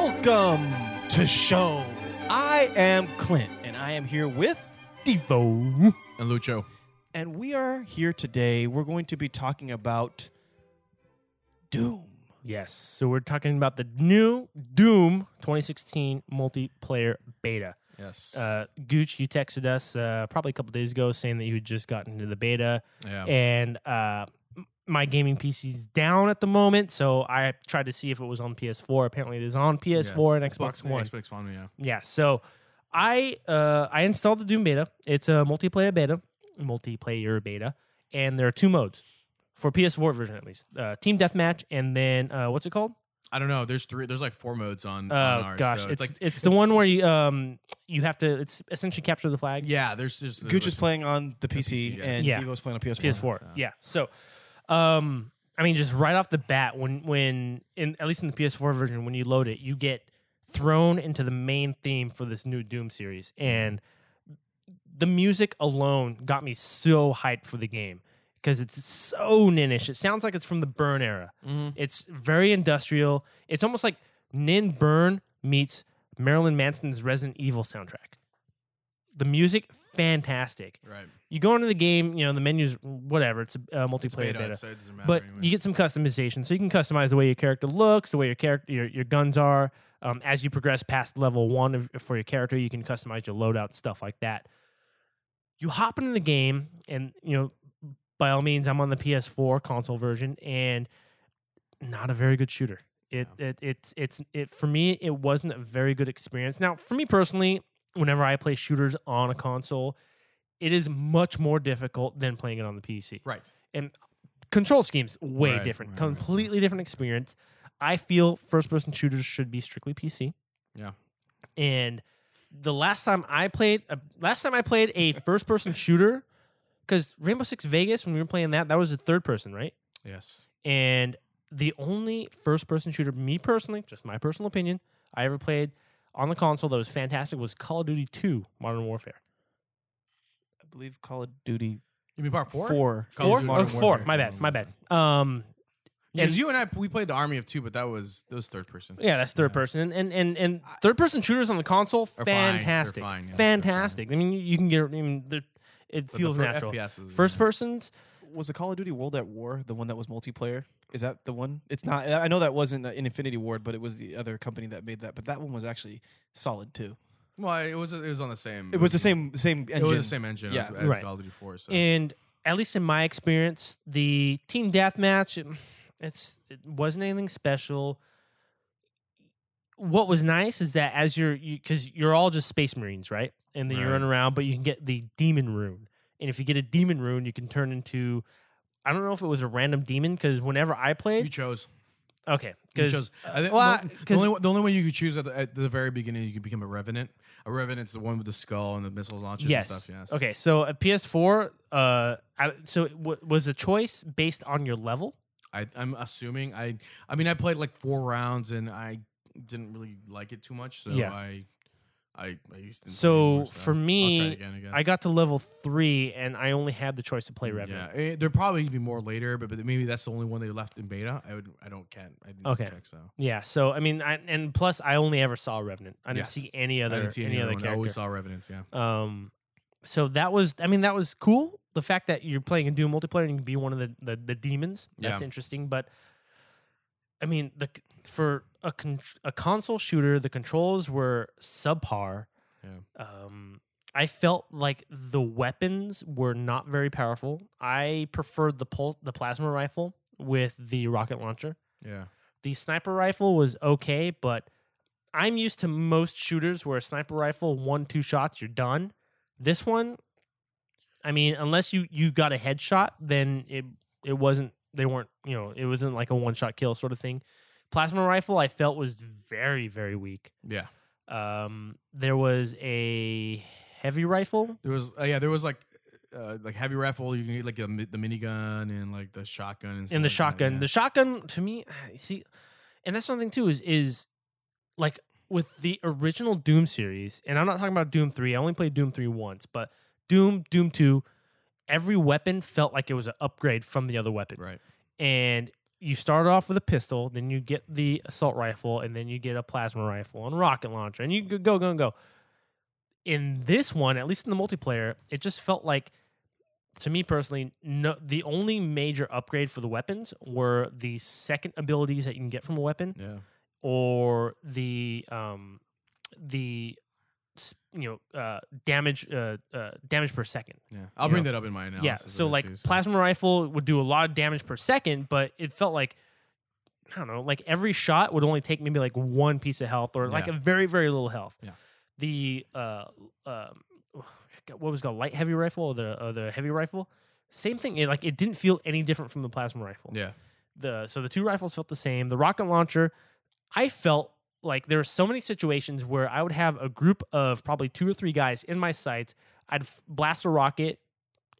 Welcome to show. I am Clint, and I am here with Devo. And Lucho. And we are here today. We're going to be talking about Doom. Yes. So we're talking about the new Doom 2016 multiplayer beta. Yes. Uh, Gooch, you texted us uh, probably a couple days ago saying that you had just gotten into the beta, yeah. and uh, m- my gaming PC's down at the moment. So I tried to see if it was on PS4. Apparently, it is on PS4 and Yes. Xbox One. Xbox One, yeah. Yeah. So I uh, I installed the Doom beta. It's a multiplayer beta, multiplayer beta, and there are two modes for PS4 version at least. Uh, Team deathmatch, and then uh, what's it called? I don't know. There's three. There's like four modes on. Oh on ours, gosh, so it's like it's the one where you um you have to it's essentially capture the flag. Yeah. There's there's Gooch is playing on the PC, PC, yes. and Yeah. Evo's playing on PS4. PS4. so- Yeah. So, um, I mean, just right off the bat, when when in at least in the PS4 version, when you load it, you get thrown into the main theme for this new Doom series, and the music alone got me so hyped for the game because it's so ninish. It sounds like it's from the Burn era. Mhm. It's very industrial. It's almost like Nin Burn meets Marilyn Manson's Resident Evil soundtrack. The music, fantastic Right. you go into the game, you know, the menus, whatever, it's a uh, multiplayer beta, beta. so But anyways. you get some customization, so you can customize the way your character looks, the way your character, your, your guns are. Um, as you progress past level one of, for your character, you can customize your loadout, stuff like that. You hop into the game, and you know, by all means, I'm on the PS4 console version, and not a very good shooter. It, it it's it's it for me. It wasn't a very good experience. Now, for me personally, whenever I play shooters on a console, it is much more difficult than playing it on the PC. right. And control schemes way Right, different, right, right. completely different experience. I feel first person shooters should be strictly PC. Yeah. And the last time I played, uh, last time I played a first person shooter, because Rainbow Six Vegas when we were playing that, that was a third person, right? Yes. And the only first person shooter, me personally, just my personal opinion, I ever played on the console that was fantastic was Call of Duty 2 Modern Warfare. I believe Call of Duty You mean part four? 4. Call of Four? Duty Oh, Modern four. Warfare. My bad. My bad. Um, Because And- you and I we played the Army of Two, but that was that was third person. Yeah, that's third Yeah. person, and and and third person shooters on the console, They're fine. They're fantastic, fine, yes, they're fantastic. I mean, you, you can get, I mean, they're- it But the feels fir- natural. FPSs, First yeah. persons, Was the Call of Duty World at War the one that was multiplayer? Is that the one? It's not. I know that wasn't an Infinity Ward, but it was the other company that made that. But that one was actually solid too. Well, it was it was on the same. It was the same same engine. It was the same engine. Yeah. as, as Right. Call of Duty Four. So. and at least in my experience, the team deathmatch, it, it's it wasn't anything special. What was nice is that as you're because you, are all just space marines, right? And then you run around, but you can get the demon rune, and if you get a demon rune, you can turn into. I don't know if it was a random demon because whenever I played, you chose. okay, because. I well, the, only the only way you could choose at the, at the very beginning, you could become a revenant. A revenant's the one with the skull and the missile launchers yes. and stuff. Yes. Okay, so at PS4, uh, I, so it w- was a choice based on your level. I, I'm assuming. I I mean, I played like four rounds and I didn't really like it too much. So Yeah. I I, I used to So for me, again, I. I got to level three, and I only had the choice to play Revenant. eh, there'll probably be more later, but, but maybe that's the only one they left in beta. I would I don't can't I didn't Okay. check so. Yeah. So I mean, I, and plus, I only ever saw Revenant. I didn't Yes. see any other. I other didn't see any, other one. I always saw revenants. Yeah. Um, so that was, I mean, that was cool. The fact that you're playing a Doom multiplayer and you can be one of the the, the demons. That's Yeah. interesting. But I mean, the for a con- a console shooter, the controls were subpar. Yeah. Um, I felt like the weapons were not very powerful. I preferred the pul- the plasma rifle with the rocket launcher. Yeah. The sniper rifle was okay, but I'm used to most shooters where a sniper rifle, one, two shots, you're done. This one, I mean, unless you you got a headshot, then it it wasn't they weren't you know it wasn't like a one shot kill sort of thing. Plasma rifle, I felt was very very weak. Yeah. Um, there was a heavy rifle. There was uh, yeah, there was like uh, like heavy rifle. You can get like mi- the minigun and like the shotgun and, stuff and the like that, shotgun. yeah. The shotgun to me, see, and that's something too is is like with the original Doom series, and I'm not talking about Doom three. I only played Doom three once, but Doom, Doom two, every weapon felt like it was an upgrade from the other weapon, right. and you start off with a pistol, then you get the assault rifle, and then you get a plasma rifle and rocket launcher, and you go, go, and go. In this one, at least in the multiplayer, it just felt like, to me personally, no, the only major upgrade for the weapons were the second abilities that you can get from a weapon, Yeah. or the um, the you know uh, damage uh, uh, damage per second. Yeah. I'll bring know, that up in my analysis. Yeah, so like too, so- plasma rifle would do a lot of damage per second, but it felt like I don't know, like every shot would only take maybe like one piece of health or like a very very little health. Yeah. The uh um what was it called light heavy rifle or the or the heavy rifle? Same thing. It, like it didn't feel any different from the plasma rifle Yeah. the so the two rifles felt the same. The rocket launcher, I felt like there are so many situations where I would have a group of probably two or three guys in my sights. I'd f- blast a rocket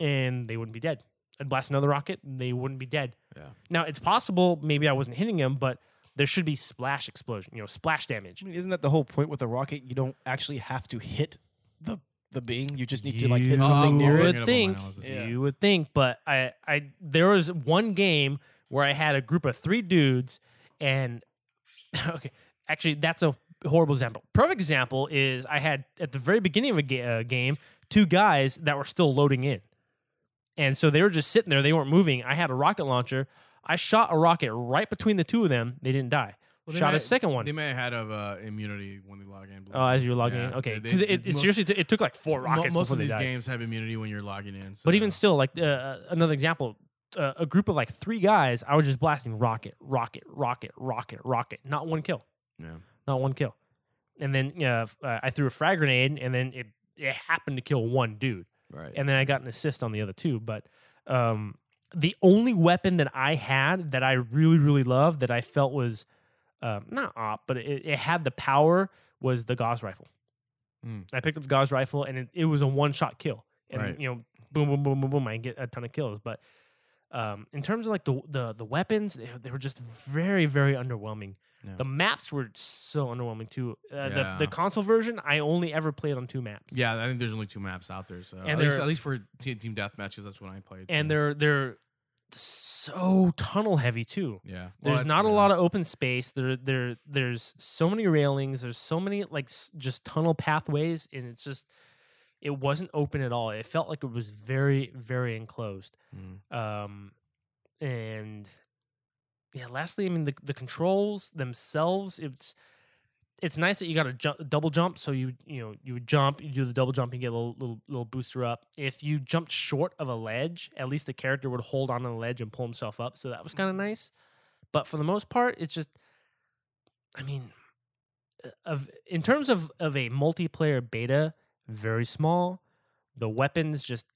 and they wouldn't be dead. I'd blast another rocket and they wouldn't be dead. Yeah. Now it's possible maybe I wasn't hitting them, but there should be splash explosion, you know, splash damage. I mean, isn't that the whole point with a rocket? You don't actually have to hit the the being. You just need to like hit something near it. it would up on my think. Yeah. you would think, but I, I there was one game where I had a group of three dudes, and okay, actually that's a horrible example. Perfect example is I had at the very beginning of a ga- uh, game two guys that were still loading in, and so they were just sitting there, they weren't moving. I had a rocket launcher. I shot a rocket right between the two of them. They didn't die. Well, they shot may- a second one. They may have had of uh, immunity when they log in. Oh, as you were logging in, okay, because it, it most- seriously t- it took like four mo- rockets Most before of these died. games have immunity when you're logging in. But even still, like uh, another example, uh, a group of like three guys, I was just blasting rocket, rocket, rocket, rocket, rocket. Not one kill, yeah. not one kill. And then uh, I threw a frag grenade, and then it it happened to kill one dude, Right. and then I got an assist on the other two. But um, the only weapon that I had that I really really loved that I felt was um, not op, but it, it had the power was the Gauss rifle. Mm. I picked up the Gauss rifle, and it, it was a one shot kill, and Right. you know, boom, boom, boom, boom, boom, I get a ton of kills. But um, in terms of like the the the weapons, they, they were just very very underwhelming. Yeah. The maps were so underwhelming too. Uh, Yeah. the the console version, I only ever played on two maps. Yeah, I think there's only two maps out there. So And at least, at least for team, team death matches, that's when I played. and they're they're so tunnel heavy too. yeah, There's not a lot of open space. There, there, there's so many railings. There's so many like just tunnel pathways, and it's just it wasn't open at all. It felt like it was very, very enclosed. Mm. Um, and yeah, lastly, I mean the the controls themselves. It's it's nice that you got a ju- double jump, so you you know you would jump, you do the double jump, and get a little little little booster up. If you jumped short of a ledge, at least the character would hold on to the ledge and pull himself up, so that was kind of nice. But for the most part, it's just, I mean, uh, of in terms of of a multiplayer beta, very small. The weapons just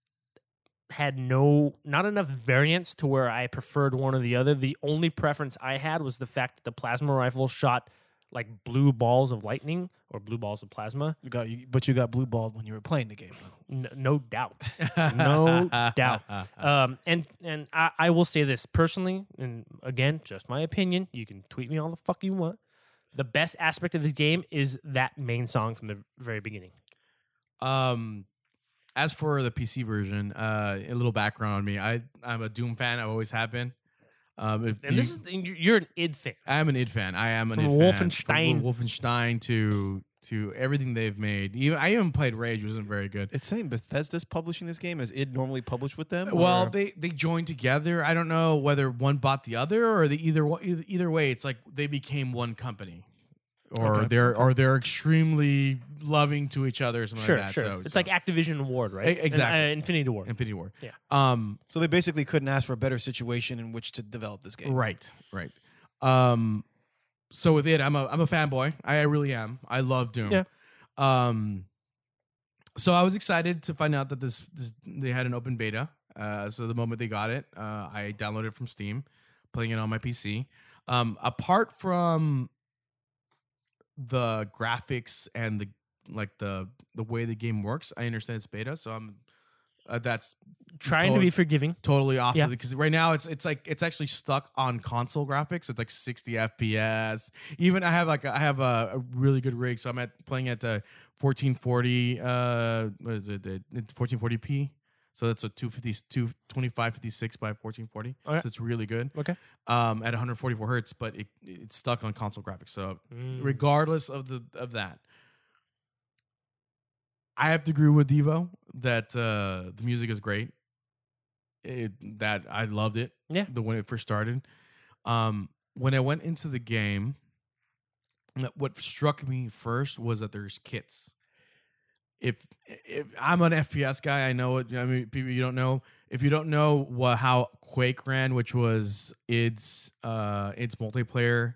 had no not enough variance to where I preferred one or the other. The only preference I had was the fact that the plasma rifle shot like blue balls of lightning or blue balls of plasma. You got, but you got blue balled when you were playing the game. though. No doubt. No doubt. Um, and and I, I will say this personally, and again, just my opinion. You can tweet me all the fuck you want. The best aspect of this game is that main song from the very beginning. Um, as for the PC version, uh, a little background on me. I I'm a Doom fan. I always have been. Um, if And you- this is you're you're an id fan. I am an id fan. I am an From id fan. From Wolfenstein. Wolfenstein to to everything they've made. Even I even played Rage, wasn't very good. It's saying Bethesda's publishing this game as id normally published with them. Well, or- they they joined together. I don't know whether one bought the other or the either, either way. It's like they became one company, or Okay. they're or they're extremely loving to each other, or something Sure, like that. sure. So it's so- like Activision Ward, right? E- exactly. And, uh, Infinity Award. Infinity War. Yeah. Um. so they basically couldn't ask for a better situation in which to develop this game. Right. Right. Um. So with it, I'm a I'm a fanboy. I really am. I love Doom. Yeah. Um. So I was excited to find out that this, this they had an open beta. Uh. So the moment they got it, uh, I downloaded it from Steam, playing it on my PC. Um. Apart from the graphics and the like the the way the game works, I understand it's beta. So I'm. Uh, that's Trying to be forgiving. totally off Yeah. because right now it's it's like it's actually stuck on console graphics. It's like 60 FPS. Even I have like I have a, a really good rig, so I'm at playing at the 1440. Uh, what is it? The 1440p. So that's a 250, 2556 by 1440. Okay. So it's really good. Okay. Um, at 144 hertz, but it, it's stuck on console graphics. So Mm. regardless of the of that, I have to agree with Devo that uh, the music is great. It, that I loved it. Yeah. The when it first started. Um, when I went into the game, what struck me first was that there's kits. If if I'm an FPS guy, I know it. I mean, people you don't know. If you don't know what how Quake ran, which was its uh its multiplayer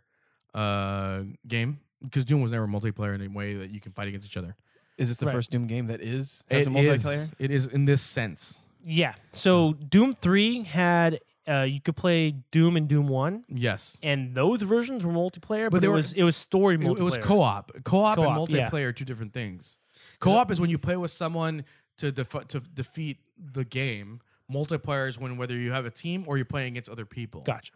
uh game, because Doom was never multiplayer in a way that you can fight against each other. Is this the Right. first Doom game that is has It a is- multiplayer? It is in this sense. Yeah. So Doom Three had uh, you could play Doom and Doom One, Yes. and those versions were multiplayer, but, they it were- was it was story It, multiplayer. it was co-op. Co-op, and Co-op, yeah. multiplayer are two different things. Co-op is when you play with someone to def- to defeat the game. Multiplayer is when whether you have a team or you're playing against other people. Gotcha.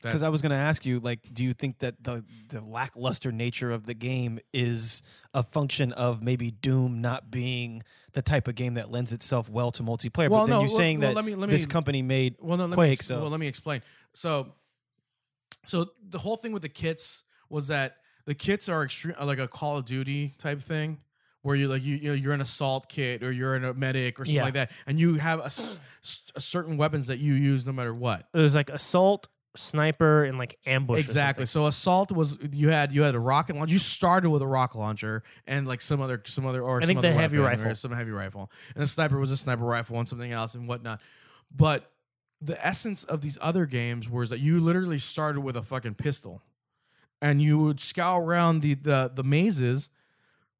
Because I was going to ask you, like, do you think that the the lackluster nature of the game is a function of maybe Doom not being the type of game that lends itself well to multiplayer? Well, but then no, you're well- saying well, that let me- let this company made well, no, let me ex- so- well, let me explain. So, so the whole thing with the kits was that the kits are extreme, are like a Call of Duty type thing, where you like you you know you're an assault kit or you're in a medic or something Yeah. like that, and you have a certain weapons that you use no matter what. It was like assault, sniper, and like ambush. Exactly. So assault was you had you had a rocket launcher. You started with a rocket launcher and like some other some other or I some think other the heavy rifle. some heavy rifle, and the sniper was a sniper rifle and something else and whatnot. But the essence of these other games was that you literally started with a fucking pistol, and you would scour around the the the mazes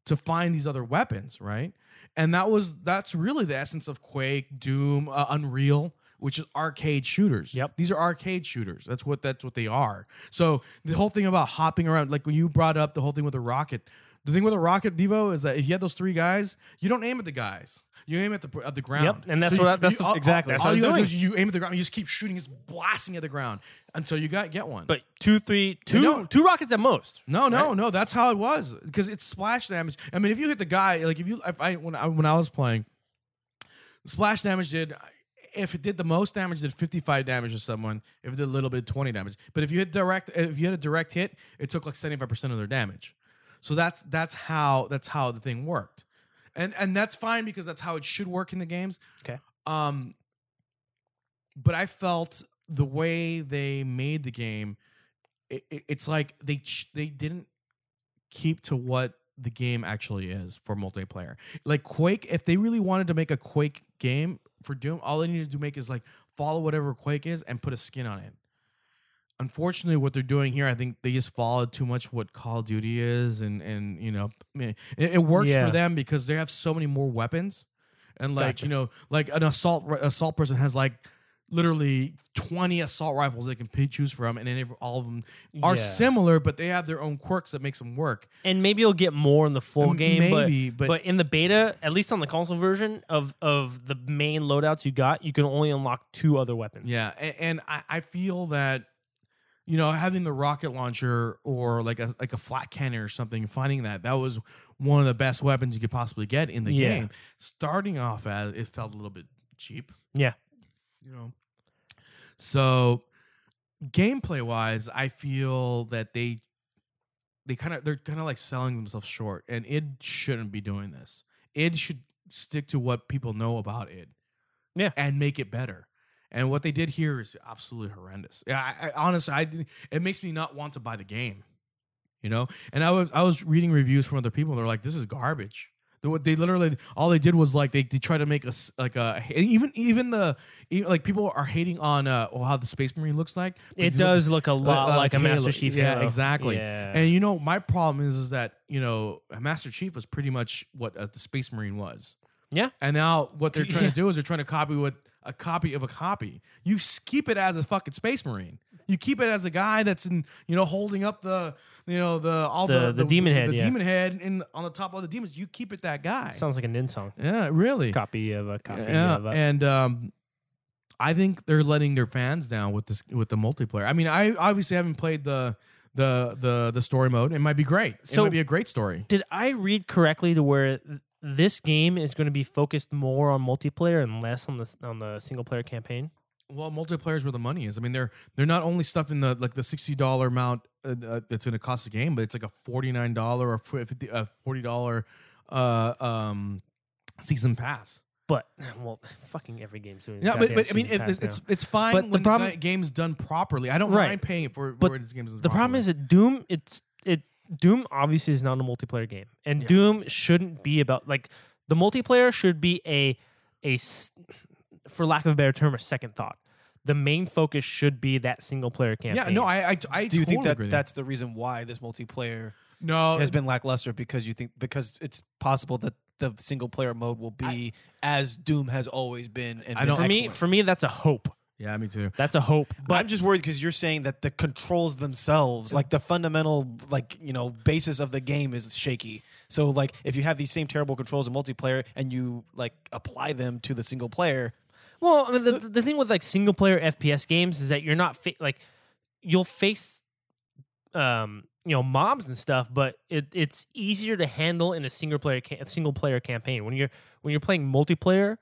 to find these other weapons, right? And that was that's really the essence of Quake, Doom, uh, Unreal, which is arcade shooters. Yep. These are arcade shooters. That's what that's what they are. So the whole thing about hopping around, like when you brought up the whole thing with the rocket, the thing with a rocket Devo is that if you had those three guys, you don't aim at the guys. You aim at the at the ground. Yep, and that's So what you- I- that's you- the- exactly, that's All what I you was do doing. is you aim at the ground. You just keep shooting, it's blasting at the ground until you got get one. But two, three, two, No. two rockets at most. No, no, Right? no. That's how it was because it's splash damage. I mean, if you hit the guy, like if you, if I when I when I was playing, splash damage did. If it did the most damage, it did fifty five damage to someone. If it did a little bit, twenty damage. But if you hit direct, if you had a direct hit, it took like seventy five percent of their damage. So that's that's how that's how the thing worked, and and that's fine because that's how it should work in the games. Okay. Um. But I felt the way they made the game, it, it- it's like they ch- they didn't keep to what the game actually is for multiplayer. Like Quake, if they really wanted to make a Quake game for Doom, all they needed to make is like follow whatever Quake is and put a skin on it. Unfortunately, what they're doing here, I think they just followed too much what Call of Duty is, and and you know, I mean, it, it works Yeah. for them because they have so many more weapons, and like Gotcha. you know, like an assault assault person has like literally 20 assault rifles they can pick, choose from and then all of them are Yeah. similar but they have their own quirks that makes them work And maybe you'll get more in the full game. maybe, but, but- in the beta, at least on the console version of of the main loadouts you got, you can only unlock two other weapons. Yeah, and, and I, I feel that you know having the rocket launcher or like a like a flak cannon or something, finding that that was one of the best weapons you could possibly get in the Yeah. game. Starting off at it felt a little bit cheap, Yeah. you know. So gameplay wise, I feel that they they kind of they're kind of like selling themselves short, and it shouldn't be doing this. It should stick to what people know about it, Yeah. and make it better. And what they did here is absolutely horrendous. Yeah, I, I honestly, I it makes me not want to buy the game. You know, and I was I was reading reviews from other people. They're like, "This is garbage." They, what they literally all they did was like they, they try to make us like a even even the even, like people are hating on uh oh, how the Space Marine looks like. It does look a lot uh, like a Halo. Master Chief. Yeah, Halo. exactly. Yeah. And you know, my problem is is that you know a Master Chief was pretty much what uh, the Space Marine was. yeah. And now what they're trying Yeah. to do is they're trying to copy what a copy of a copy. You keep it as a fucking space marine. You keep it as a guy that's in, you know, holding up the, you know, the all The- the the demon head, the yeah. demon head in on the top of the demons. You keep it that guy. Sounds like a Nin song. yeah, really. Copy of a copy Yeah, of a. and um, I think they're letting their fans down with this with the multiplayer. I mean, I obviously haven't played the the the the story mode. It might be great. it So- might be a great story. Did I read correctly to where this game is going to be focused more on multiplayer and less on the on the single player campaign. Well, multiplayer is where the money is. I mean, they're they're not only stuff in the like the sixty dollar amount uh, uh, that's going to cost the game, but it's like a forty nine dollar or fifty uh, forty dollar uh, um, season pass. But well, fucking every game's doing. Yeah, but, but I mean, it, it's, it's it's fine But the when the, problem- ga- game's done properly. I don't Right. mind paying for But for done the problem properly. is that Doom. It's it. Doom obviously is not a multiplayer game, and Yeah. Doom shouldn't be about like the multiplayer should be a a for lack of a better term, a second thought. The main focus should be that single player campaign. yeah, no, I I, I Do you think that agree that's the reason why this multiplayer no has been lackluster? Because you think because it's possible that the single player mode will be as Doom has always been. And I don't- for been me, for me, that's a hope. Yeah, me too. That's a hope. But But I'm just worried because you're saying that the controls themselves, like the fundamental, like you know, basis of the game is shaky. So like, if you have these same terrible controls in multiplayer and you like apply them to the single player, Well, I mean, the, the thing with like single player FPS games is that you're not fa- like you'll face um you know mobs and stuff, but it, it's easier to handle in a single player ca- single player campaign when you're when you're playing multiplayer.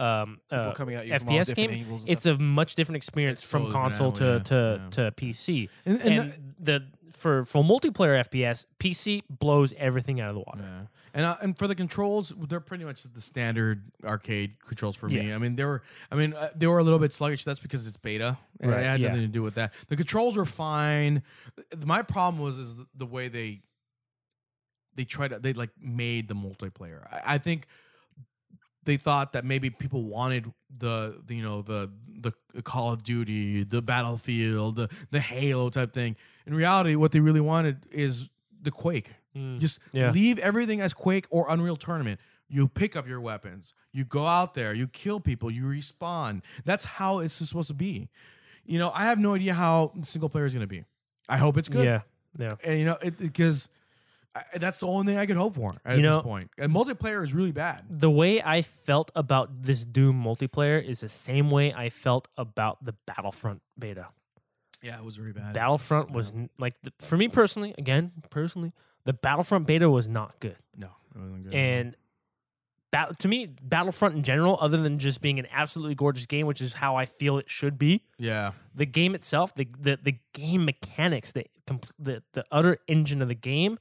Um, uh, coming at you FPS game, it's a much different experience It's from console animal, to yeah, to, yeah. to PC. And, and And, the, for for multiplayer FPS, PC blows everything out of the water. Yeah. And uh, and for the controls, they're pretty much the standard arcade controls for me. I mean, they were I mean uh, they were a little bit sluggish. That's because it's beta. and Right, It had yeah. nothing to do with that. The controls were fine. My problem was is the, the way they they tried to they like made the multiplayer. I, I think they thought that maybe people wanted the, the you know the the Call of Duty, the Battlefield, the the Halo type thing. In reality, what they really wanted is the Quake. Mm. Just Yeah. leave everything as Quake or Unreal Tournament. You pick up your weapons. You go out there. You kill people. You respawn. That's how it's supposed to be. You know, I have no idea how single player is going to be. I hope it's good. Yeah, yeah. And you know, it, because I, that's the only thing I could hope for at You this know- point. And multiplayer is really bad. the way I felt about this Doom multiplayer is the same way I felt about the Battlefront beta. Yeah, it was very bad. Battlefront was like the, for me personally, again personally, the Battlefront beta was not good. no, it wasn't good. And bat- to me, Battlefront in general, other than just being an absolutely gorgeous game, which is how I feel it should be, yeah, the game itself, the the, the game mechanics, the, the the utter engine of the game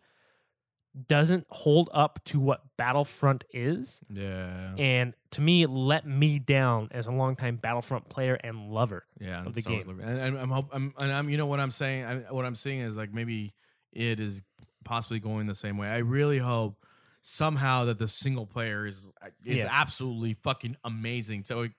doesn't hold up to what Battlefront is. yeah, and to me it let me down as a longtime battlefront player and lover yeah. of the so game. And, and I'm, hope, I'm, and I'm, you know what I'm saying. I, what I'm seeing is like maybe it is possibly going the same way. I really hope somehow that the single player is uh, is Yeah. absolutely fucking amazing to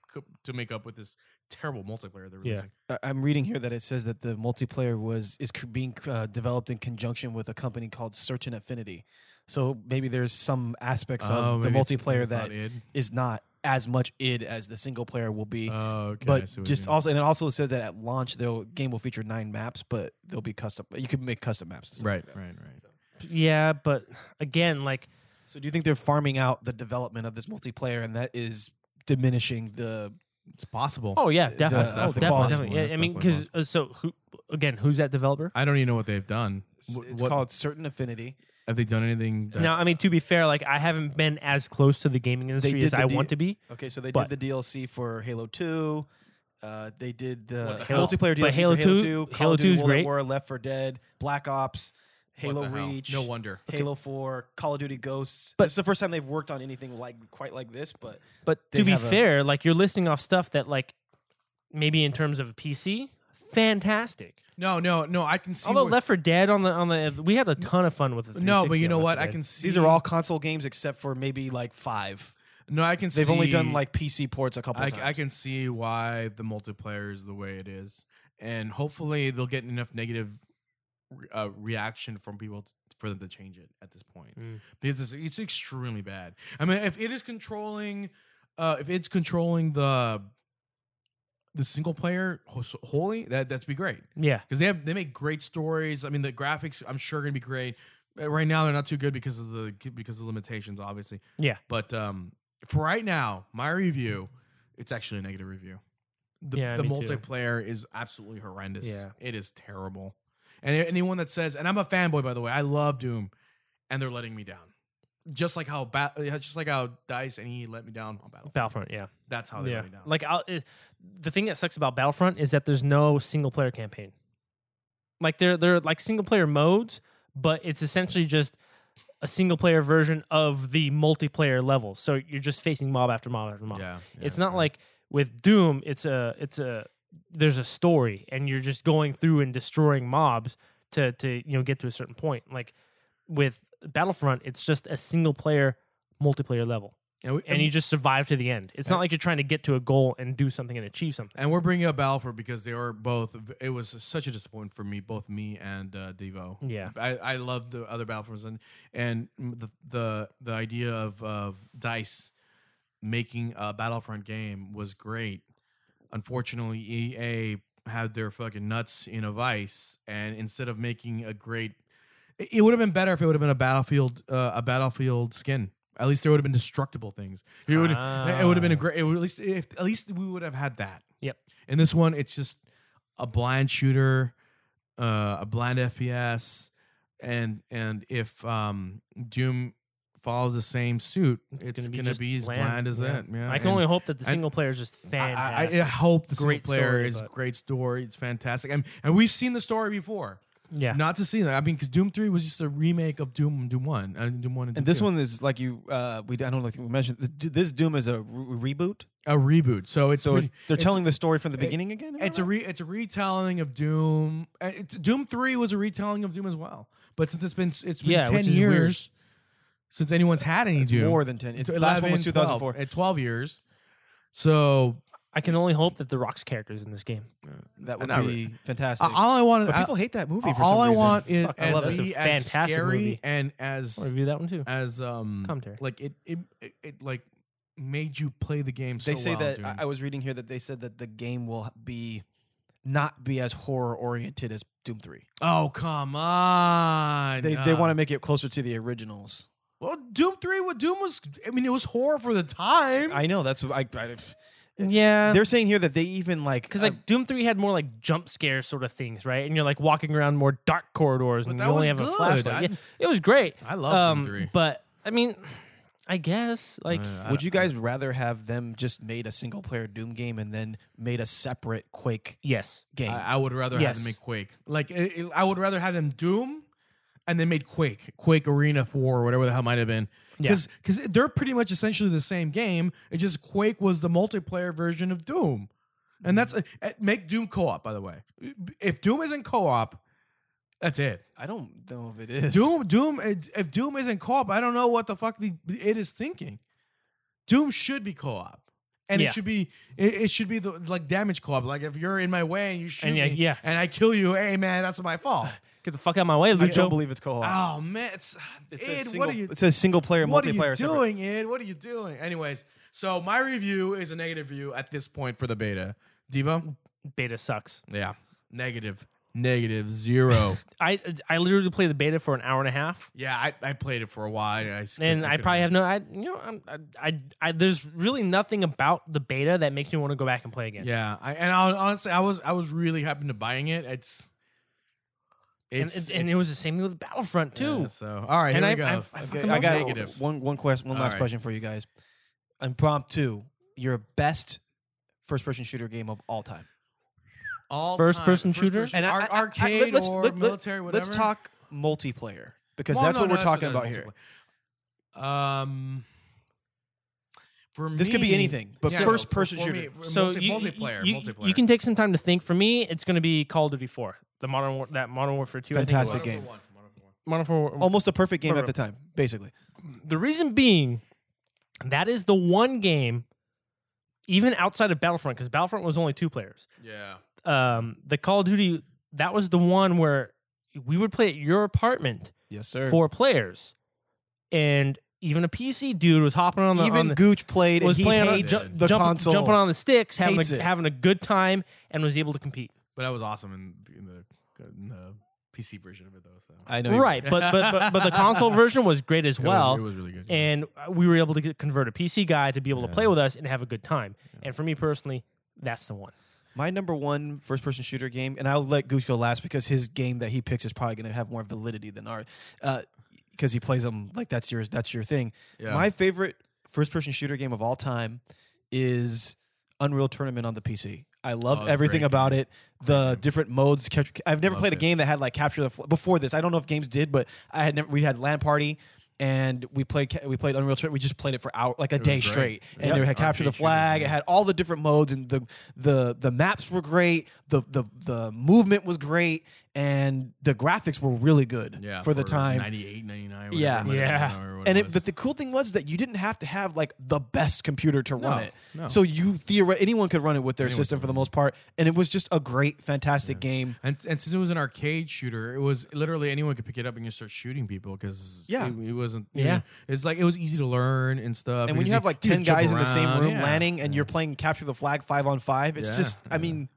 to make up with this terrible multiplayer they're Yeah. releasing. I- I'm reading here that it says that the multiplayer was is c- being uh, developed in conjunction with a company called Certain Affinity. So maybe there's some aspects Oh, of the maybe it's- multiplayer it's not that id. is not as much id as the single player will be. Oh, okay. I but what you just mean. also, and it also says that at launch, the game will feature nine maps, but they'll be custom. You can make custom maps. And stuff right, that. right, right. yeah but again like So do you think they're farming out the development of this multiplayer, and that is diminishing the? It's possible. oh yeah definitely oh, oh, the definitely, quality. definitely. Yeah, That's i mean definitely because uh, so who again who's that developer I don't even know what they've done. It's, Wh- it's what- called Certain Affinity. Have they done anything? That, now i mean to be fair like i haven't been as close to the gaming industry did as the i D- want to be Okay, so they But- did the DLC for Halo Two. Uh, they did the, What the hell? multiplayer DLC But Halo for Halo 2 Two, Call Halo of Duty 2 is World at great. War, Left 4 Dead, Black Ops, What Halo? Reach, No wonder. Halo Four, Call of Duty Ghosts. But- But it's the first time they've worked on anything like quite like this. But but to be have a- fair like you're listing off stuff that like maybe in terms of a pc fantastic No, no, no. I can see. although what- left for dead on the on the we had a ton of fun with the no, but you know what? I can see. these are all console games except for maybe like five. No, I can. See They've only done like PC ports a couple I, times. I can see why the multiplayer is the way it is, and hopefully they'll get enough negative re- uh, reaction from people t- for them to change it at this point Mm. because it's, it's extremely bad. I mean, if it is controlling, uh, if it's controlling the the single player wh- wholly, that that'd be great yeah because they have they make great stories. I mean, the graphics I'm sure are gonna be great. Uh, Right now, they're not too good because of the because of limitations, obviously. yeah But um, for right now, my review, it's actually a negative review. The, Yeah, the me too. multiplayer is absolutely horrendous. Yeah. it is terrible. And anyone that says, and I'm a fanboy by the way, I love Doom, and they're letting me down. just like how ba- just like how Dice and EA let me down on Battlefront. Battlefront, yeah. That's how they yeah. let me down. Like I'll, it, the thing that sucks about Battlefront is that there's no single player campaign. Like they're they're like single player modes, but it's essentially just a single player version of the multiplayer levels. So you're just facing mob after mob after mob. yeah, it's not yeah. like with Doom, it's a it's a there's a story and you're just going through and destroying mobs to to you know get to a certain point. Like with Battlefront, it's just a single player multiplayer level. and, we, And you just survive to the end. It's not like you're trying to get to a goal and do something and achieve something. And we're bringing up Battlefront because they are both. It was such a disappointment for me, both me and uh, Devo. Yeah. I, I love the other Battlefronts and and the the the idea of of Dice making a Battlefront game was great. Unfortunately, EA had their fucking nuts in a vice, and instead of making a great, it, would have been better if it would have been a battlefield uh, a battlefield skin. At least there would have been destructible things. It would it would have been a Ah. great. It would at least if at least we would have had that. Yep. In this one, it's just a blind shooter, uh, a blind FPS, and and if um, Doom follows the same suit, it's, gonna be gonna be as bland, bland as yeah. that. Yeah, I can and only hope that the and- single player is just fantastic. I, I hope the Great single player story, is but- great story. It's fantastic, and and we've seen the story before. yeah. Not to see that. I mean, because Doom Three was just a remake of Doom and Doom One, uh, Doom One, and, And Doom this 2. one is like you. Uh, we I don't think we mentioned this, this Doom is a re- reboot. a reboot. So it's So pretty- they're it's- telling the story from the beginning again. It's a re, it's a retelling of Doom. Uh, It's, Doom Three was a retelling of Doom as well, but since it's been it's been Yeah, ten which weird. years since anyone's had any It's Doom, more than ten. It's It's last one was 2004. 12, uh, 12 years. So I can only hope that the Rock's characters in this game. That would Not be fantastic. uh, all I want, but I- people hate that movie for all some I reason. want is Fuck, I as love it. It's a be as fantastic scary movie. and as I'll review that one too. as um Commentary. like it it, it it like made you play the game. So they say well, that dude. I, I was reading here that they said that the game will be not be as horror oriented as Doom Three. oh come on, They Uh, they want to make it closer to the originals. Well, Doom Three, what Doom was? I mean, it was horror for the time. I know that's what I. I Yeah. they're saying here that they even like Because uh, like Doom Three had more like jump scare sort of things, right? And you're like walking around more dark corridors, But and that you only was have a good. flashlight. I- Yeah, it was great. I love um, Doom Three. but I mean, I guess like Uh, I Would you guys rather have them just made a single player Doom game and then made a separate Quake yes, game? I, I would rather have Yes. them make Quake. Like it, it- I would rather have them Doom, and they made Quake, Quake Arena Four, or whatever the hell might have been. Yeah. Because they're pretty much essentially the same game. It's just Quake was the multiplayer version of Doom, and that's uh, make Doom co-op. By the way, if Doom isn't co-op, that's it. I don't know if it is. Doom, Doom. If Doom isn't co-op, I don't know what the fuck the, it is thinking. Doom should be co-op, and Yeah. it should be it, should be the like damage co-op. Like if you're in my way and you shoot And yeah, me, yeah. and I kill you, hey man, that's my fault. get the fuck out of my way, I don't believe it's co-op. Oh man, it's it's Ed, single, what are you? it says single player What are multiplayer. you separate. doing, Ed? What are you doing? Anyways, so my review is a negative review at this point for the beta. Devo, Beta sucks. yeah, negative, negative zero. I I literally played the beta for an hour and a half. yeah, I, I played it for a while. And I, And I couldn't- probably have no, I you know, I'm, I, I, I, there's really nothing about the beta that makes me want to go back and play again. Yeah, I, and I, honestly, I was I was really happy to buying it. It's, and, it's, and, it was the same thing with Battlefront too. yeah, so all right, And here I- we go. I- I Okay, I got negative. one one question, one All last right. question for you guys. Impromptu, your best first person shooter game of all time. All First-person time, shooter? first-person- And I- ar- I- I- arcade let's- or let- let- military, whatever. Let's talk multiplayer because Well, that's no, what no, we're that's talking about here. Um, for This could be anything, but Yeah, first for- person shooter. me, So multi- you, multiplayer, you, multiplayer. You can take some time to think. For me, it's going to be Call of Duty 4, the modern War, that Modern Warfare 2. I think it Fantastic was. game. Modern Warfare. Almost a perfect game For- at the time, basically. The reason being, that is the one game, even outside of Battlefront, because Battlefront was only two players. Yeah. Um, the Call of Duty, that was the one where we would play at your apartment, Yes, sir. four players, and even a PC dude was hopping on the on Even the, Gooch played, was and he playing on, ju- the jump- console. jumping on the sticks, having Hates a, it. having a good time, and was able to compete. But that was awesome in, in the in the PC version of it though. So I know, you- Right, but, but but but the console version was great as It was- well. it was, really good. yeah. and we were able to get, convert a PC guy to be able to play with us and have a good time. And for me personally, that's the one. My number one first person shooter game, and I'll let Gooch go last because his game that he picks is probably going to have more validity than ours. Uh, because he plays them like that's your that's your thing. Yeah. My favorite first person shooter game of all time is Unreal Tournament on the PC. I loved Oh, everything about game. it. The different modes. I've never Loved played a it. game that had like capture the fl- before this. I don't know if games did, but I had never. We had LAN party. And we played we played Unreal Tournament. We just played it for hour like a day straight, and Yep. it had capture the flag. It had all the different modes, and the the the maps were great. The the the movement was great, and the graphics were really good yeah, for the time. 98, 99. Yeah. whatever, Yeah. whatever And it, was. but the cool thing was that you didn't have to have like the best computer to run No, it. no. So you theoretically anyone could run it with their Anyone system for the most part, and it was just a great, fantastic game. And, and since it was an arcade shooter, it was literally anyone could pick it up and you start shooting people because Yeah. it, it wasn't Yeah. know, it's like it was easy to learn and stuff. And when you have like ten could jump guys in the same room yeah. landing, and Yeah. you're playing capture the flag five on five, it's Yeah, just I yeah. mean,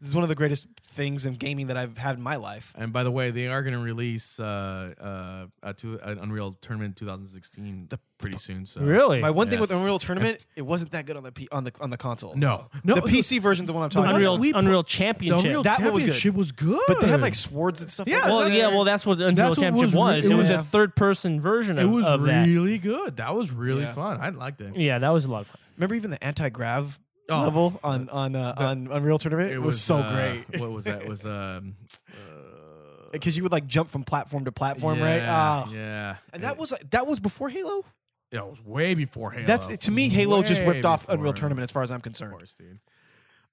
this is one of the greatest things in gaming that I've had in my life. And by the way, they are going to release uh, uh, a an Unreal Tournament 2016 pretty soon. So Really? My one thing with Unreal Tournament, it wasn't that good on the P- on the on the console. No, no, the PC version is the one I'm talking Unreal about. we put- Unreal the Championship. Unreal That one was good. Championship was good. But they had like swords and stuff. Yeah, like that. well, yeah, well, that's what Unreal That's what Championship was was. It was yeah. a third-person version of, it It was of that. really good. That was really Yeah. fun. I liked it. Yeah, that was a lot of fun. Remember even the anti grav Oh, level on on uh, the- on Unreal Tournament? It, was, so uh, great. What was that? It was um, uh, because you would like jump from platform to platform, right? yeah, Ah. Yeah, And that was that was before Halo. yeah, it was way before Halo. That's to me, Halo just ripped off. Unreal Tournament as far as I'm Of concerned. course, dude.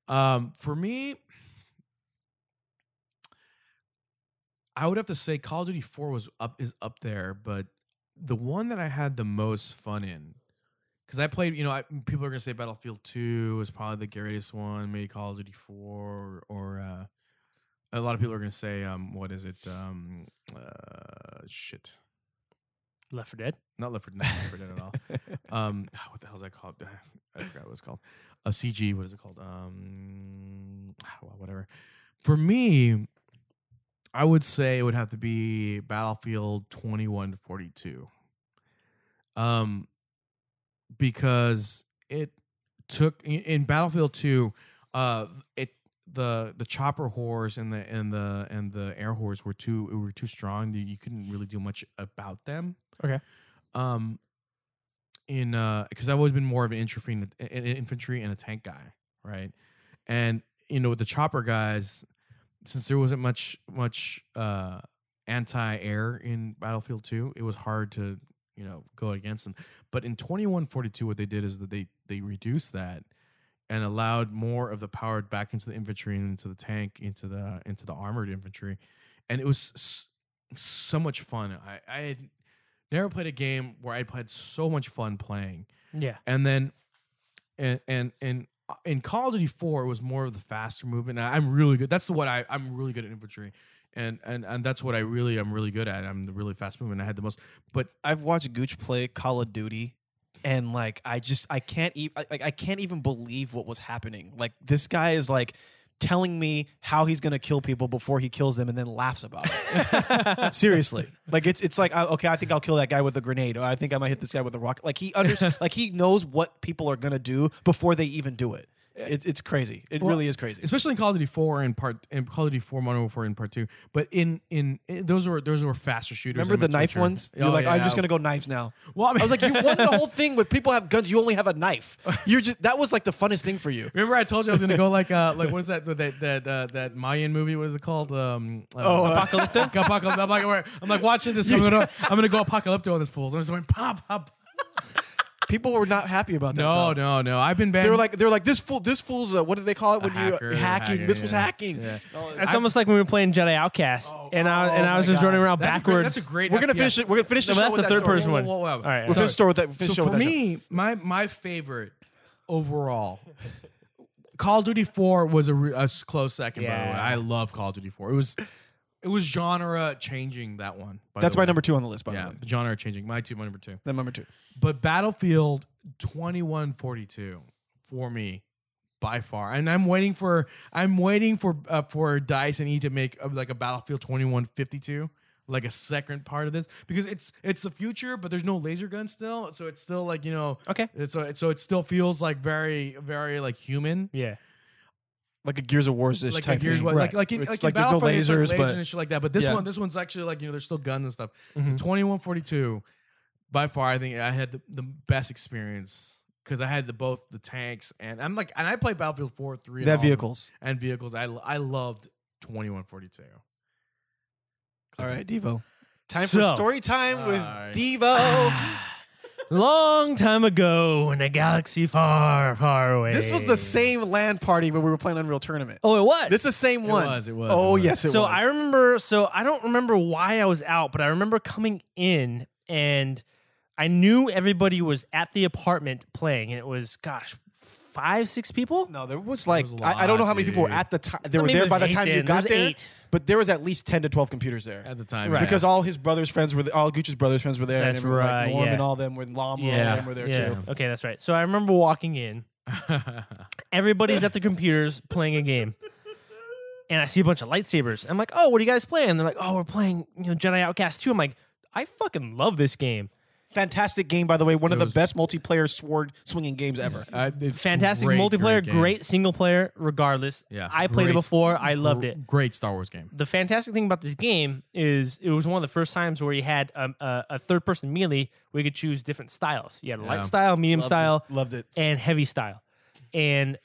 Um, for me, I would have to say Call of Duty 4 was up is up there, but the one that I had the most fun in, because I played, you know, I, people are gonna say Battlefield 2 is probably the greatest one, maybe Call of Duty 4, or, or uh, a lot of people are gonna say, um, what is it? Um, uh, shit, Left for Dead. not Left 4 not Left 4 Dead at all. Um, what the hell is that called? I forgot what it's called. A CG. What is it called? Um, well, whatever. For me, I would say it would have to be Battlefield twenty one forty two. Um, because it took in, Battlefield two, uh, it the the chopper horse and the and the and the air horse were too were too strong. You couldn't really do much about them. Okay. Um, in uh, because I've always been more of an infantry, and a- an infantry and a tank guy, right? And you know, with the chopper guys, since there wasn't much much uh anti-air in Battlefield 2, it was hard to, you know, go against them. But in 2142 what they did is that they they reduced that and allowed more of the power back into the infantry and into the tank, into the into the armored infantry. And it was so much fun. I I had never played a game where I'd had so much fun playing Yeah. and then and and and uh, in Call of Duty 4 it was more of the faster movement. I'm really good. That's what I I'm really good at infantry. And and and that's what I really I'm really good at. I'm the really fast movement. I had the most but I've watched Gooch play Call of Duty, and like I just I can't even like I can't even believe what was happening. Like this guy is like telling me how he's gonna kill people before he kills them, and then laughs about it. Seriously, like it's it's like uh, okay, I think I'll kill that guy with a grenade, or I think I might hit this guy with a rocket. Like he under like he knows what people are gonna do before they even do it. It, it's crazy. It Well, really is crazy. especially in Call of Duty 4 and part in Call of Duty 4 Modern Warfare in part 2. But in in, in those were those were faster shooters. Remember the knife ones? You're Oh, like, I'm just gonna go knives now. Well, I, mean, I was like, you won the whole thing with people have guns. You only have a knife. You're just that was like the funnest thing for you. Remember, I told you I was gonna go like uh like what is that that that uh, that Mayan movie? What is it called? Um, uh, Oh, uh, Apocalypto. Apocalypto. I'm like, I'm like watching this. I'm gonna I'm gonna go Apocalypto on this fool. I'm just going pop pop. People were not happy about that. No, though. no, no. I've been banned. They were like, they were like, this fool, this fool's, uh, what do they call it when hacker, you hacking? hacker, this was hacking. Yeah. Oh, It's I- almost like when we were playing Jedi Outcast, and I and I oh was just God. running around That's a great- backwards. that's a great. we're gonna yeah. finish it. We're gonna finish the No, show that's the that third story. person one. Whoa, whoa, whoa. All right. We're So- gonna store with that. So for with show. me, my my favorite overall, Call of Duty Four was a, re- a s- close second. By the way, Yeah. I love Call of Duty Four. It was it was genre changing that one. by that's the my way. number two on the list. By Yeah, the way, genre changing. My two, my number two. then number two. But Battlefield 2142 for me by far. And I'm waiting for I'm waiting for uh, for Dice and E to make uh, like a Battlefield 2152 like a second part of this because it's it's the future but there's no laser gun still so it's still like you know Okay. it's so it, so it still feels like very very like human Yeah. Like a Gears of War's ish like type Gears, thing. what, like like in, It's like, like there's no it's like lasers, but and shit like that. But this Yeah. one, this one's actually like you know, there's still guns and stuff. Mhm. Twenty one forty two, by far, I think I had the, the best experience because I had the both the tanks and I'm like, and I played Battlefield four, three, and they have all of them, vehicles. and vehicles. I I loved twenty one forty two. All right, Devo. Time So- for story time with Alright. Devo. Long time ago in a galaxy far, far away. this was the same LAN party when we were playing Unreal Tournament. Oh, it was. This is the same one. It one. was, it was, Oh it was. yes, it so was. I remember. So I don't remember why I was out, but I remember coming in and I knew everybody was at the apartment playing, and it was gosh, five, six people. no, there was like was a I, I don't know how many people were dude. at the time. They were Maybe there by the there's time eight you then. got There's there. eight. But there was at least ten to twelve computers there. at the time, Right. because all his brothers' friends were there, all Gooch's brothers' friends were there. That's and they were, like, right, Norm yeah. and all them were Llama Yeah, and all them were there yeah. too. Okay, that's right. So I remember walking in. Everybody's at the computers playing a game. And I see a bunch of lightsabers. I'm like, oh, what are you guys playing? And they're like, oh, we're playing you know, Jedi Outcast 2. I'm like, I fucking love this game. Fantastic game, by the way. One of the was- best multiplayer sword swinging games ever. Uh, Fantastic great, multiplayer, game. great, single player, regardless. Yeah, I played it before. I loved it. Great Star Wars game. The fantastic thing about this game is it was one of the first times where you had um, a, a third person melee where you could choose different styles. You had Yeah. light style, medium Loved style, it. Loved it. and heavy style. And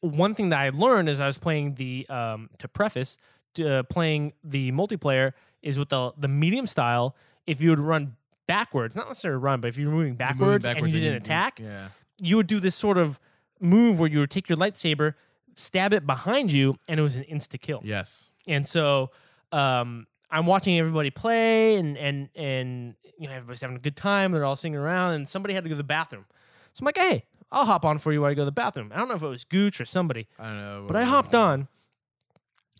one thing that I learned as I was playing the um, to preface uh, playing the multiplayer is with the the medium style. If you would run backwards, not necessarily run, but if you're moving You're moving backwards, and you didn't attack, Yeah. you would do this sort of move where you would take your lightsaber, stab it behind you, and it was an insta kill. Yes. And so um, I'm watching everybody play, and and and you know everybody's having a good time. They're all singing around, and somebody had to go to the bathroom. So I'm like, hey, I'll hop on for you while you go to the bathroom. I don't know if it was Gooch or somebody, I don't know. but I hopped on.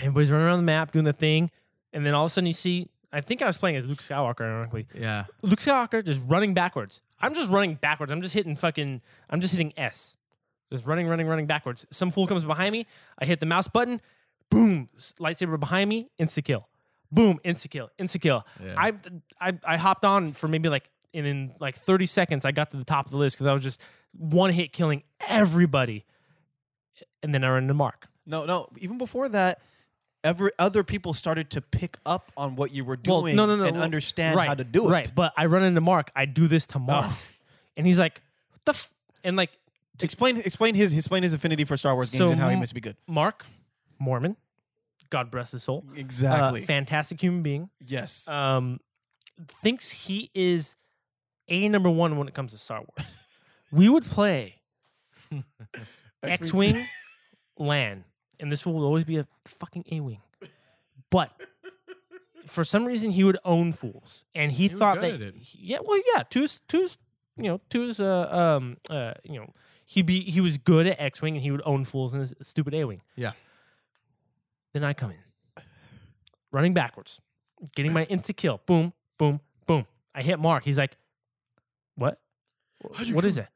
Everybody's running around the map doing the thing, and then all of a sudden you see. I think I was playing as Luke Skywalker, ironically. Yeah. Luke Skywalker just running backwards. I'm just running backwards. I'm just hitting fucking. I'm just hitting S. Just running, running, running backwards. Some fool comes behind me. I hit the mouse button. Boom! Lightsaber behind me. Insta kill. Boom! Insta kill. Insta kill. Yeah. I, I I hopped on for maybe like and in like 30 seconds I got to the top of the list because I was just one hit killing everybody. And then I ran into Mark. No, no. Even before that, every other people started to pick up on what you were Well, doing no, no, no, and well, understand right, how to do it. Right, but I run into Mark. I do this to Mark, Oh. and he's like, "What the?" F-? And like Explain explain his explain his affinity for Star Wars games So and how he must be good. Mark, Mormon, God bless his soul, uh, Exactly. fantastic human being, yes. um, thinks he is a number one when it comes to Star Wars. we would play X-wing, LAN, and this will always be a fucking A-wing. But for some reason, he would own fools, and he, was thought good that at it. yeah, well, yeah, two's two's you know two's uh um uh you know he be he was good at X-wing, and he would own fools in his stupid A-wing. Yeah. Then I come in, running backwards, getting my insta kill. Boom, boom, boom. I hit Mark. He's like, "What? How'd you What is it?"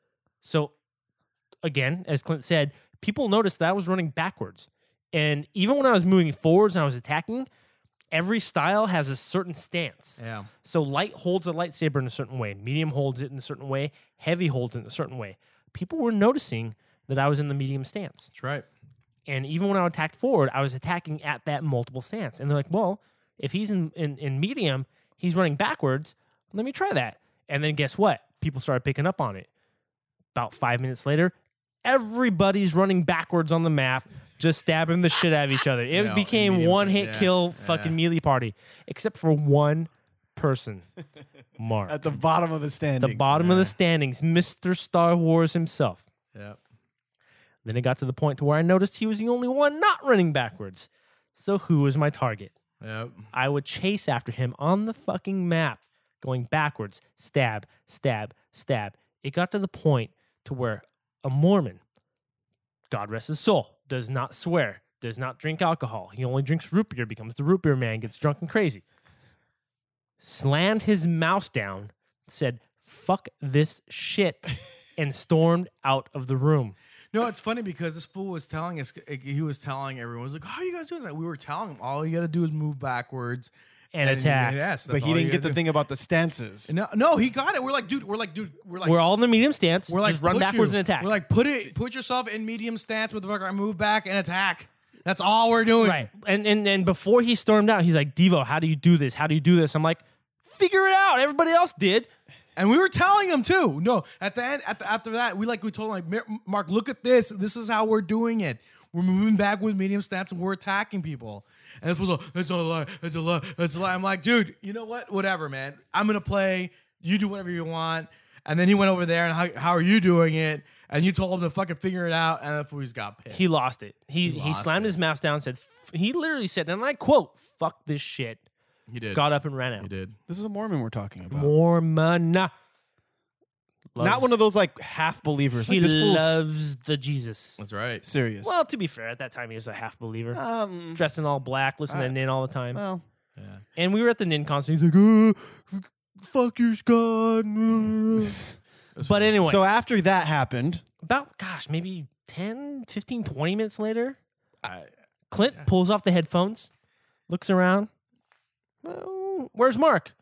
So, again, as Clint said, people noticed that I was running backwards, and even when I was moving forwards and I was attacking, every style has a certain stance. Yeah. So, light holds a lightsaber in a certain way, medium holds it in a certain way, heavy holds it in a certain way. People were noticing that I was in the medium stance. That's right. And even when I attacked forward, I was attacking at that multiple stance. And they're like, well, if he's in, in, in medium, he's running backwards. Let me try that. And then guess what? People started picking up on it. About five minutes later, everybody's running backwards on the map, just stabbing the shit out of each other. It Yeah, became medium, one hit yeah, kill yeah. fucking melee party, except for one person, Mark. At the bottom of the standings. the bottom of the standings, Mr. Star Wars himself. Yeah. Then it got to the point to where I noticed he was the only one not running backwards. So who was my target? Yep. I would chase after him on the fucking map, going backwards, stab, stab, stab. It got to the point to where a Mormon, God rest his soul, does not swear, does not drink alcohol. He only drinks root beer, becomes the root beer man, gets drunk and crazy. Slammed his mouse down, said, fuck this shit, and stormed out of the room. No, it's funny because this fool was telling us. He was telling everyone, "Was like, how are you guys doing that?" We were telling him, all you got to do is move backwards And you attack. hit S. But he didn't get the do. thing about the stances. No, no, he got it. We're like, dude. We're like, dude. We're like, We're all in the medium stance. we're like, just run backwards you. and attack. We're like, put it, put yourself in medium stance with the fucker, move back and attack. That's all we're doing. Right. And and and before he stormed out, he's like, Devo, how do you do this? How do you do this? I'm like, figure it out. Everybody else did. And we were telling him too. No, at the end, at the, after that, we like we told him like, Mark, look at this. This is how we're doing it. We're moving back with medium stats and we're attacking people. And this was a, it's a lie, it's a lie, it's a lie. I'm like, dude, you know what? Whatever, man. I'm gonna play. You do whatever you want. And then he went over there and how, how are you doing it? And you told him to fucking figure it out. And that's where he's got pissed. He lost it. He he, lost slammed it. his mouse down, said he literally said, and I quote, fuck this shit. He did. Got up and ran out. He did. This is a Mormon we're talking about. Mormon. Not one of those like half believers. He Like, this loves the Jesus. That's right. serious. Well, to be fair, at that time he was a half believer, um, dressed in all black, listening to I- Nin all the time. well, Yeah. and we were at the Nin concert. He's like, oh, "Fuck your God." but anyway, so after that happened, about gosh, maybe 10, 15, 20 minutes later, I, Clint pulls off the headphones, looks around. Well, where's Mark?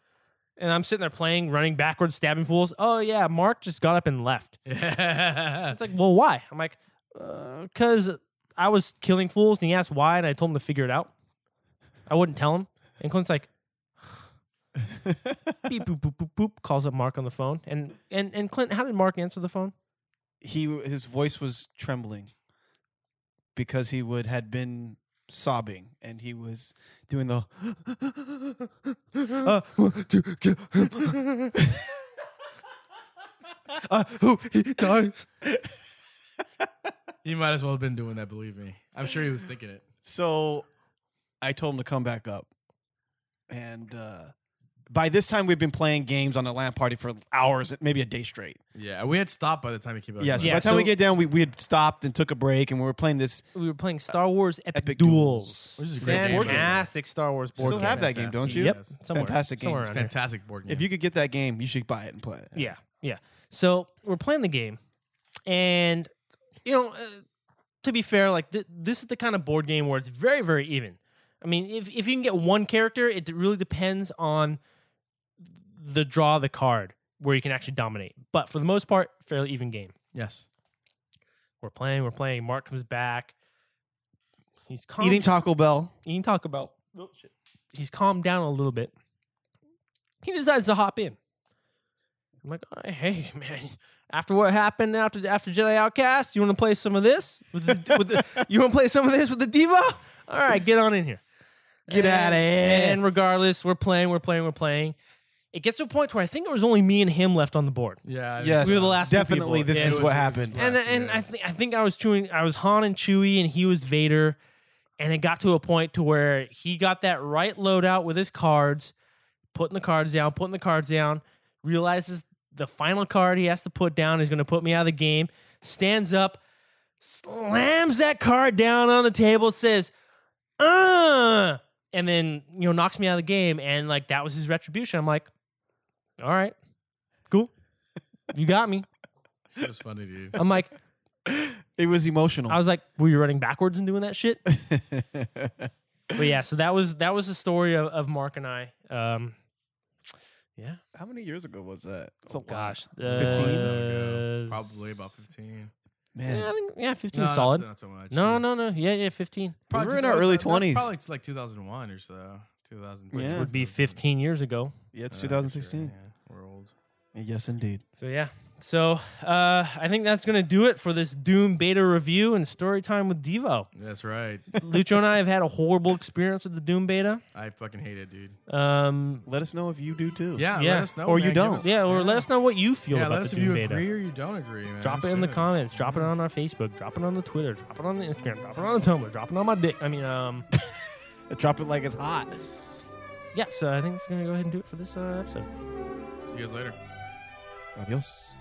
And I'm sitting there playing, running backwards, stabbing fools. Oh yeah, Mark just got up and left. It's like, well, why? I'm like, uh, because I was killing fools, and he asked why, and I told him to figure it out. I wouldn't tell him, and Clint's like, beep boop boop boop boop, calls up Mark on the phone, and and and Clint, how did Mark answer the phone? he his voice was trembling because he would had been sobbing and he was doing the uh, want to kill him. I hope he dies. he might as well have been doing that. Believe me. I'm sure he was thinking it. So I told him to come back up. And uh, by this time, we've been playing games on the LAN party for hours, maybe a day straight. Yeah, we had stopped by the time we came back. Yes. Yeah, by the time we so- get down, we, we had stopped and took a break, and we were playing this. We were playing Star Wars Epic, Epic Duels. Duels. Which is a great game. Fantastic Star Wars board Still game. have that game, don't you? Yep, Yes. somewhere. Fantastic game. somewhere It's. Fantastic board game. If you could get that game, you should buy it and play it. Yeah, yeah. So we're playing the game, and you know, uh, to be fair, like th- this is the kind of board game where it's very, very even. I mean, if if you can get one character, it really depends on the draw the card where you can actually dominate. But for the most part, fairly even game. yes. We're playing, we're playing. Mark comes back. He's calm, Eating Taco Bell. eating Taco Bell. Oh, shit. He's calmed down a little bit. He decides to hop in. I'm like, "Oh, hey man, after what happened after after Jedi Outcast, you want to play some of this? With the, with the, you want to play some of this with the diva? All right, get on in here. Get out outta here. And regardless, we're playing, we're playing, we're playing. It gets to a point where I think it was only me and him left on the board. Yeah. Yes. We were the last two Definitely, people. this Yeah, is it what was- happened. And Last, and yeah. I think I think I was chewing. I was Han and Chewie, and he was Vader. And it got to a point to where he got that right loadout with his cards, putting the cards down, putting the cards down. Realizes the final card he has to put down is going to put me out of the game. Stands up, slams that card down on the table, says, "Uh," and then you know knocks me out of the game. And like that was his retribution. I'm like, all right, cool, you got me. It was funny, dude. I'm like. It was emotional. I was like, "Were you running backwards and doing that shit?" but yeah, so that was that was the story of, of Mark and I. Um, yeah. How many years ago was that? It's a Oh lot. gosh, A long time ago. uh, Probably about 15. Man, Yeah, I think yeah, fifteen No, solid. Not, not so much. no, It no, no. Yeah, yeah, fifteen Probably We were in our 2000 early that's 20s. Probably like 2001 or so. 2002. Yeah. would be fifteen years ago. yeah, it's Uh, 2016. Sure. We're old. Yes, indeed. So yeah. So uh, I think that's gonna do it for this Doom beta review and story time with Devo. That's right. Lucho and I have had a horrible experience with the Doom beta. I fucking hate it, dude. Um, Let us know if you do too. Yeah, Yeah. let us know. Or you man. Give don't. us- yeah, or let us know what you feel about. Yeah, about let us the if you beta. agree or you don't agree, man. Drop it in the comments. Drop it on our Facebook. Drop it on the Twitter. Drop it on the Instagram. Drop it on the Tumblr. Drop it on my dick. I mean, um, Drop it like it's hot. yeah. So I think it's gonna go ahead and do it for this uh, episode. See you guys later. Adios.